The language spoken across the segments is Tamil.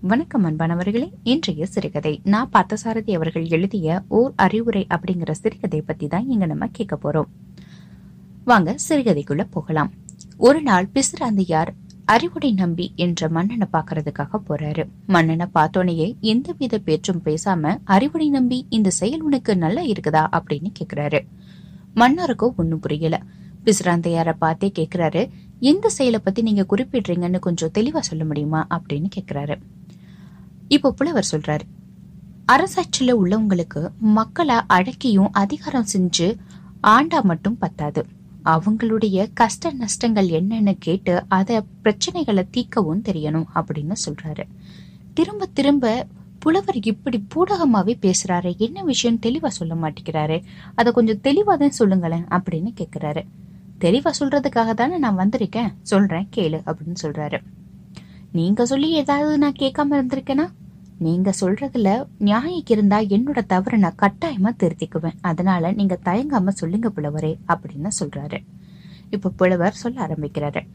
வணக்கம் அன்பானவர்களே இன்றைய சிறுகதை. நான் பார்த்தசாரதி அவர்கள் எழுதிய ஓர் அறிவுரை அப்படிங்கிற சிறுகதை பத்தி தான் இங்க நம்ம கேட்க போறோம். வாங்க சிறுகதைக்குள்ள போகலாம். ஒரு நாள் பிசுராந்தியார் அறிவுடை நம்பி என்ற மன்னனை பாக்குறதுக்காக போறாரு. மன்னனை பார்த்தோனையே எந்தவித பேச்சும் பேசாம அறிவுடை நம்பி இந்த செயல் உனக்கு நல்லா இருக்குதா? அப்படின்னு கேக்குறாரு. மன்னருக்கோ ஒண்ணும் புரியல. பிசுராந்தையார பார்த்தே கேக்குறாரு எந்த செயலை பத்தி நீங்க குறிப்பிடுறீங்கன்னு கொஞ்சம் தெளிவா சொல்ல முடியுமா? அப்படின்னு கேக்குறாரு. இப்போ புலவர் சொல்றாரு அரசாட்சியில உள்ளவங்களுக்கு மக்களை அழக்கியும் அதிகாரம் செஞ்சு ஆண்டா மட்டும் பத்தாது. அவங்களுடைய கஷ்ட நஷ்டங்கள் என்னன்னு கேட்டு அத பிரச்சனைகளை தீக்கவும் தெரியணும் அப்படின்னு சொல்றாரு. திரும்ப திரும்ப புலவர் இப்படி பூடகமாவே பேசுறாரு. என்ன விஷயம் தெளிவா சொல்ல மாட்டேங்கிறாரு. அதை கொஞ்சம் தெளிவா தான் சொல்லுங்களேன் அப்படின்னு கேக்குறாரு. தெளிவா சொல்றதுக்காக தானே நான் வந்திருக்கேன். சொல்றேன் கேளு அப்படின்னு சொல்றாரு. நீங்க சொல்லி ஏதாவது நான் கேட்காம இருந்திருக்கேனா? நீங்க சொல்றதுல நியாயம் இருந்தா என்னோட தவறு நான் கட்டாயமா திருத்திக்குவேன். அதனால நீங்க தயங்காம சொல்லுங்க புலவரே அப்படின்னு சொல்றாரு. இப்ப புலவர் சொல்ல ஆரம்பிக்கிறாரு.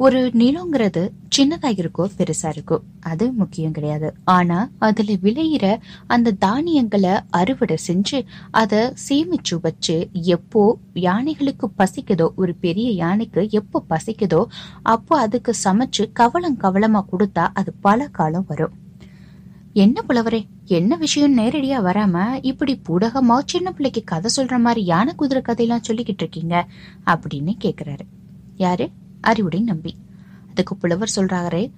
ஒரு நிலங்கிறது சின்னதா இருக்கோ பெருசா இருக்கோ அது முக்கியம் கிடையாது. ஆனா அதுல விளையிற அந்த தானியங்களை அறுவடை செஞ்சு அதை சேமிச்சு வச்சு எப்போ யானைகளுக்கு பசிக்குதோ ஒரு பெரிய யானைக்கு எப்போ பசிக்குதோ அப்போ அதுக்கு சமைச்சு கவலம் கவலமா கொடுத்தா அது பல காலம் வரும். என்ன புலவரே என்ன விஷயம் நேரடியா வராம இப்படி புடகமா சின்ன பிள்ளைக்கு கதை சொல்ற மாதிரி யானை குதிரை கதையெல்லாம் சொல்லிக்கிட்டு இருக்கீங்க அப்படின்னு கேக்குறாரு. யாரு? அறிவுடை நம்பி. அதுக்கு புலவர் சொல்றாரே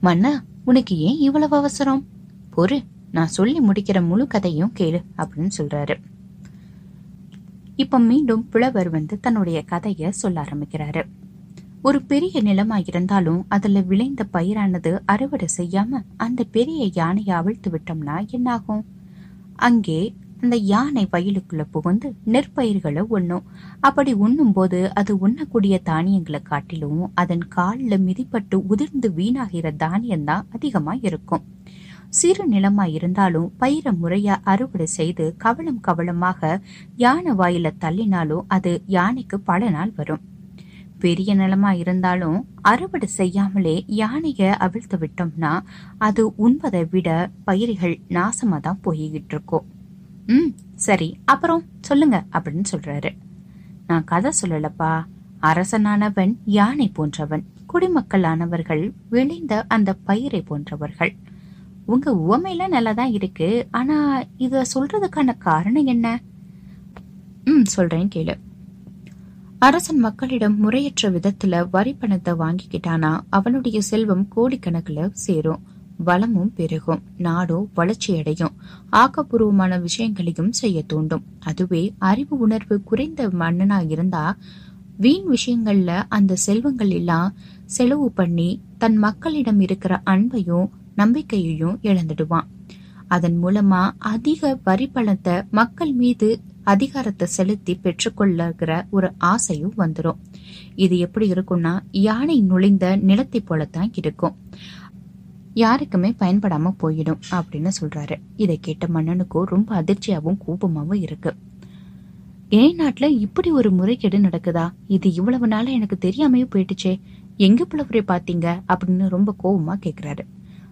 மன்னா உனக்கு ஏன் இவ்வளவு அவசரம்? பொறு நான் சொல்லி முடிக்கிற முழு கதையும் கேளு அப்படின்னு சொல்றாரு. இப்ப மீண்டும் புலவர் வந்து தன்னுடைய கதைய சொல்ல ஆரம்பிக்கிறாரு. ஒரு பெரிய நிலமா இருந்தாலும் அதுல விளைந்த பயிரானது அறுவடை செய்யாம அந்த பெரிய யானையை அவிழ்த்து விட்டோம்னா என்னாகும்? அங்கே அந்த யானை வயலுக்குள்ள புகுந்து நெற்பயிர்களை உண்ணும். அப்படி உண்ணும் போது அது உண்ணக்கூடிய தானியங்களை காட்டிலும் அதன் காலில் மிதிப்பட்டு உதிர்ந்து வீணாகிற தானியம் தான் அதிகமா இருக்கும். சிறு நிலமா இருந்தாலும் பயிரை முறையா அறுவடை செய்து கவலம் கவலமாக யானை வாயில தள்ளினாலும் அது யானைக்கு பல நாள் வரும். பெரிய நிலமா இருந்தாலும் அறுவடை செய்யாமலே யானைய அவிழ்த்து விட்டோம்னா அது உண்பதை விட பயிர்கள் நாசமா தான் போய்கிட்டு இருக்கும். ம் சரி அப்புறம் சொல்லுங்க அப்படின்னு சொல்றாரு. நான் கதை சொல்லலப்பா. அரசனானவன் யானை போன்றவன் குடிமக்களானவர்கள் விளைந்த அந்த பயிரை போன்றவர்கள். உங்க உவமையில நல்லதான் இருக்கு ஆனா இத சொல்றதுக்கான காரணம் என்ன? ம் சொல்றேன் கேளு. அரசன் மக்களிடம் முறையற்ற விதத்துல வரி பணத்தை வாங்கிக்கிட்டானா அவனுடைய செல்வம் கோடிக்கணக்குல சேரும். வளமும் பெருகும் நாடும் வளர்ச்சி அடையும். ஆக்கப்பூர்வமான விஷயங்களையும் செய்ய தூண்டும். அதுவே அறிவு உணர்வு குறைந்த மன்னனா இருந்தா வீண் விஷயங்கள்ல அந்த செல்வங்கள் எல்லாம் செலவு பண்ணி தன் மக்களிடம் இருக்கிற அன்பையும் நம்பிக்கையையும் இழந்துடுவான். அதன் மூலமா அதிக வரி பணத்தை மக்கள் மீது அதிகாரத்தை செலுத்தி பெற்றுக்கொள்ளுகிற ஒரு ஆசையும் வந்துடும் இது எப்படி இருக்கும்னா யானை நுழைந்த நிலத்தை போலத்தான் இருக்கும். யாருக்குமே பயன்படாம போயிடும் அப்படின்னு சொல்றாரு. இதை கேட்ட மன்னனுக்கும் ரொம்ப அதிர்ச்சியாவும் கோபமாவும் இருக்கு. ஏன் நாட்டுல இப்படி ஒரு முறைகேடு நடக்குதா? இது இவ்வளவு நாளா எனக்கு தெரியாமையே போயிட்டுச்சே. எங்க புலவரை பாத்தீங்க அப்படின்னு ரொம்ப கோபமா கேக்குறாரு.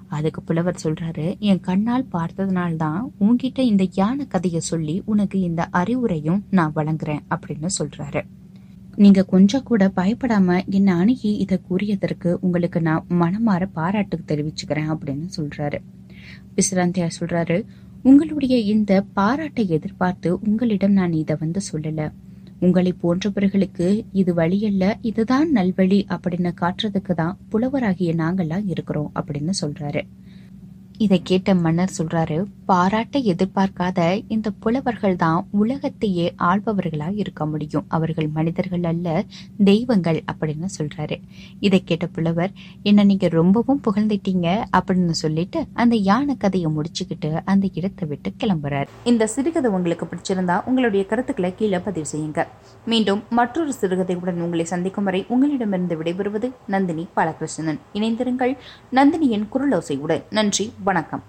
அதுக்கு புலவர் சொல்றாரு என் கண்ணால் பார்த்ததுனால்தான் உன்கிட்ட இந்த யானை கதையை சொல்லி உனக்கு இந்த அறிவுரையும் நான் வழங்குறேன் அப்படின்னு சொல்றாரு. நீங்க கொஞ்சம் கூட பயப்படாம என்ன அணுகி இதை கூறியதற்கு உங்களுக்கு நான் மனமாற பாராட்டு தெரிவிச்சுக்கிறேன் அப்படின்னு சொல்றாரு. பிசிராந்தியா சொல்றாரு உங்களுடைய இந்த பாராட்டை எதிர்பார்த்து உங்களிடம் நான் இதை வந்து சொல்லல. உங்களை போன்றவர்களுக்கு இது வழியல்ல இதுதான் நல்வழி அப்படின்னு காட்டுறதுக்கு தான் புலவராகிய நாங்கள்லாம் இருக்கிறோம் அப்படின்னு சொல்றாரு. இதை கேட்ட மன்னர் சொல்றாரு பாராட்ட எதிர்பார்க்காத இந்த புலவர்கள் தான் உலகத்தையே ஆள்பவர்களா இருக்க முடியும். அவர்கள் மனிதர்கள் அல்ல தெய்வங்கள் அப்படின்னு சொல்றாரு. இதை கேட்ட புலவர் என்ன நீங்க ரொம்பவும் புகழ்ந்துட்டீங்க அப்படின்னு சொல்லிட்டு அந்த யானை கதையை முடிச்சுக்கிட்டு அந்த இடத்தை விட்டு கிளம்புறாரு. இந்த சிறுகதை உங்களுக்கு பிடிச்சிருந்தா உங்களுடைய கருத்துக்களை கீழே பதிவு செய்யுங்க. மீண்டும் மற்றொரு சிறுகதையுடன் உங்களை சந்திக்கும் வரை உங்களிடமிருந்து விடைபெறுவது நந்தினி பாலகிருஷ்ணன். இணைந்திருங்கள் நந்தினியின் குரலோசையுடன். நன்றி வணக்கம்.